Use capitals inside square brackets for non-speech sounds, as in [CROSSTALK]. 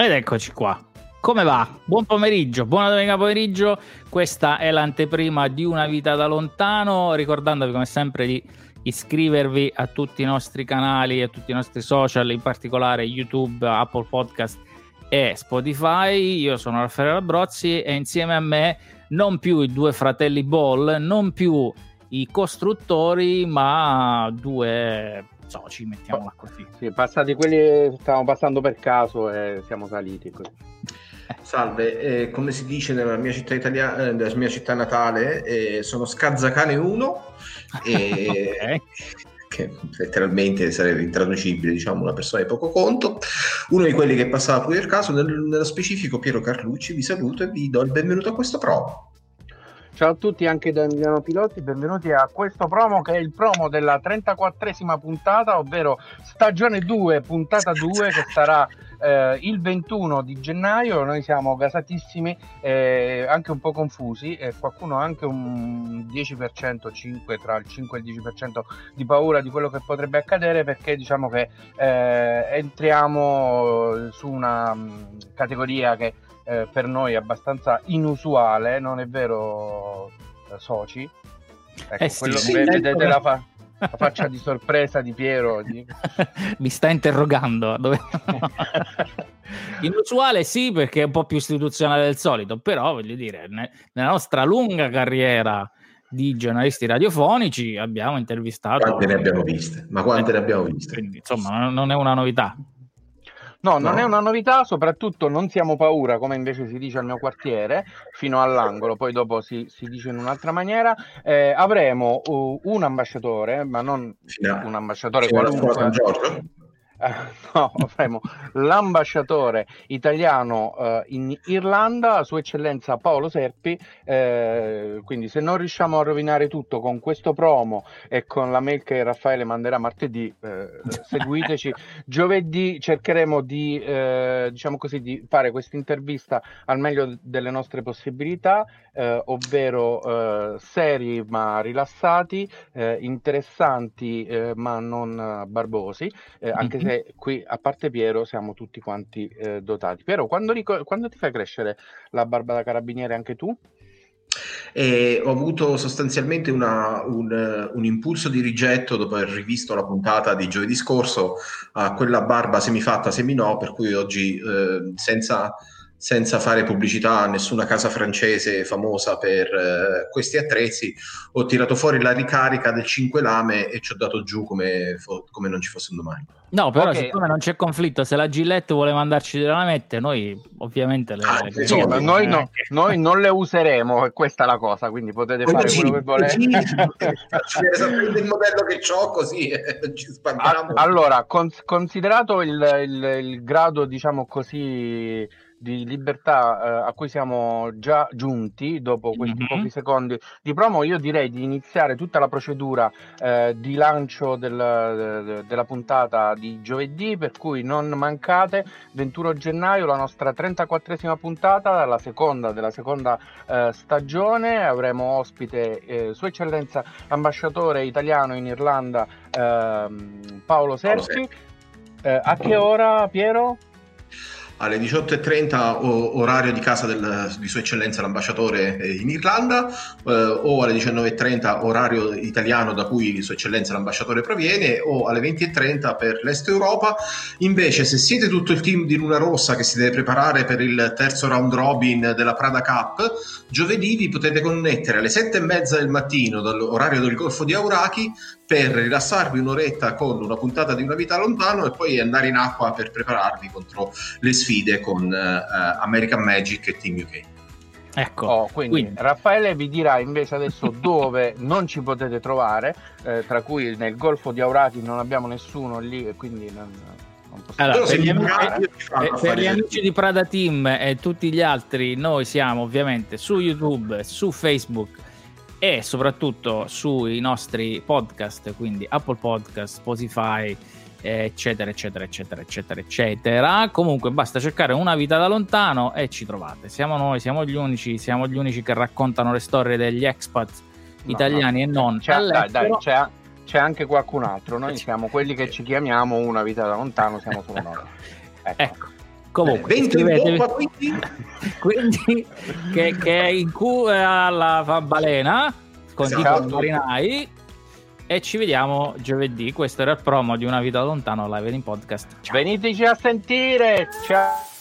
Ed eccoci qua. Come va? Buon pomeriggio, buona domenica pomeriggio. Questa è l'anteprima di Una vita da lontano. Ricordandovi come sempre di iscrivervi a tutti i nostri canali, a tutti i nostri social, in particolare YouTube, Apple Podcast e Spotify. Io sono Raffaele Labrozzi e insieme a me non più i due fratelli Ball, non più i costruttori, ma due soci, mettiamola così. Sì, passati quelli che stavamo passando per caso e siamo saliti così. [LAUGHS] Salve, eh, come si dice nella mia città italiana, eh, nella mia città natale, eh, sono Scazzacane 1 e [LAUGHS] okay. che letteralmente sarebbe intraducibile, diciamo, una persona di poco conto. Uno di quelli che passava pure il caso, nel, nello specifico Piero Carlucci, vi saluto e vi do il benvenuto a questo promo. Ciao a tutti anche da Emiliano Piloti, benvenuti a questo promo che è il promo della 34esima puntata, ovvero stagione 2, puntata 2 che sarà eh, il 21 di gennaio. Noi siamo gasatissimi, eh, anche un po' confusi e qualcuno ha anche un 10%, 5, tra il 5 e il 10% di paura di quello che potrebbe accadere perché diciamo che eh, entriamo su una mh, mm, categoria che eh, per noi abbastanza inusuale, non è vero, eh, soci? Ecco, eh sì, quello, sì, vedete ecco. la, fa- la, faccia di sorpresa di Piero. Di... [LAUGHS] Mi sta interrogando. Dove... [LAUGHS] Inusuale sì, perché è un po' più istituzionale del solito, però voglio dire, ne- nella nostra lunga carriera di giornalisti radiofonici abbiamo intervistato... Quante ne abbiamo viste? Ma quante ne abbiamo viste? Quindi, insomma, non è una novità. No, non no. è una novità, soprattutto non siamo paura, come invece si dice al mio quartiere, fino all'angolo, poi dopo si, si dice in un'altra maniera. Eh, avremo uh, un ambasciatore, ma non fino un ambasciatore qualunque. Eh, [LAUGHS] no, avremo l'ambasciatore italiano eh, in Irlanda, Sua Eccellenza Paolo Serpi. Eh, quindi, se non riusciamo a rovinare tutto con questo promo e con la mail che Raffaele manderà martedì, eh, seguiteci. [LAUGHS] Giovedì cercheremo di, eh, diciamo così, di fare questa intervista al meglio delle nostre possibilità, eh, ovvero seri ma rilassati, interessanti ma non barbosi, anche se che qui, a parte Piero, siamo tutti quanti eh, dotati. Piero, quando, ric- quando, ti fai crescere la barba da carabiniere anche tu? E ho avuto sostanzialmente una, un, un, impulso di rigetto dopo aver rivisto la puntata di giovedì scorso a quella barba semifatta seminò, per cui oggi eh, senza senza fare pubblicità a nessuna casa francese famosa per uh, questi attrezzi, ho tirato fuori la ricarica del 5 lame e ci ho dato giù come, fo- come non ci fosse un domani. No, però okay. siccome non c'è conflitto, se la Gillette vuole mandarci delle lamette, noi ovviamente le, ah, le sì, ma noi, no, noi, non le useremo, e questa è la cosa, quindi potete Poi fare quello che volete. [LAUGHS] C'è esattamente il modello che ho, così eh, ci spaghiamo. Allora, cons- considerato il, il, il grado, diciamo così di libertà eh, a cui siamo già giunti dopo questi mm-hmm. pochi secondi di promo, io direi di iniziare tutta la procedura eh, di lancio del, de, della puntata di giovedì, per cui non mancate, 21 gennaio la nostra 34esima puntata, la seconda della seconda eh, stagione, avremo ospite eh, Sua Eccellenza Ambasciatore italiano in Irlanda ehm, Paolo Serci. Eh, a che ora Piero? Alle 18.30 orario di casa del, di Sua Eccellenza l'ambasciatore eh, in Irlanda eh, o alle 19.30 orario italiano da cui Sua Eccellenza l'ambasciatore proviene o alle 20.30 per l'Est Europa. Invece se siete tutto il team di Luna Rossa che si deve preparare per il terzo round robin della Prada Cup, giovedì vi potete connettere alle 7.30 del mattino dall'orario del Golfo di Auraki per rilassarvi un'oretta con una puntata di Una vita lontano e poi andare in acqua per prepararvi contro le sfide con uh, American Magic e Team UK. Ecco, oh, quindi, quindi, Raffaele vi dirà invece adesso [LAUGHS] dove non ci potete trovare, eh, tra cui nel Golfo di Aurati non abbiamo nessuno lì e quindi non, non allora, per, gli amici, eh, per gli amici di Prada Team e tutti gli altri, noi siamo ovviamente su YouTube, su Facebook e soprattutto sui nostri podcast, quindi Apple Podcast, Spotify, eccetera, eccetera, eccetera, eccetera, eccetera. Comunque basta cercare una vita da lontano e ci trovate. Siamo noi, siamo gli unici, siamo gli unici che raccontano le storie degli expat no, italiani no. e non. C'è, dai, dai, c'è, c'è, anche qualcun altro. Noi siamo quelli che ci chiamiamo una vita da lontano, siamo solo noi. [LAUGHS] Ecco. ecco. Comunque, Eh, vento in iscrivetevi. poppa, quindi? [LAUGHS] quindi che, che è in culo alla fa balena con Esatto. Dico Marinai e ci vediamo giovedì questo era il promo di una vita lontano live in podcast Ciao. Veniteci a sentire. Ciao.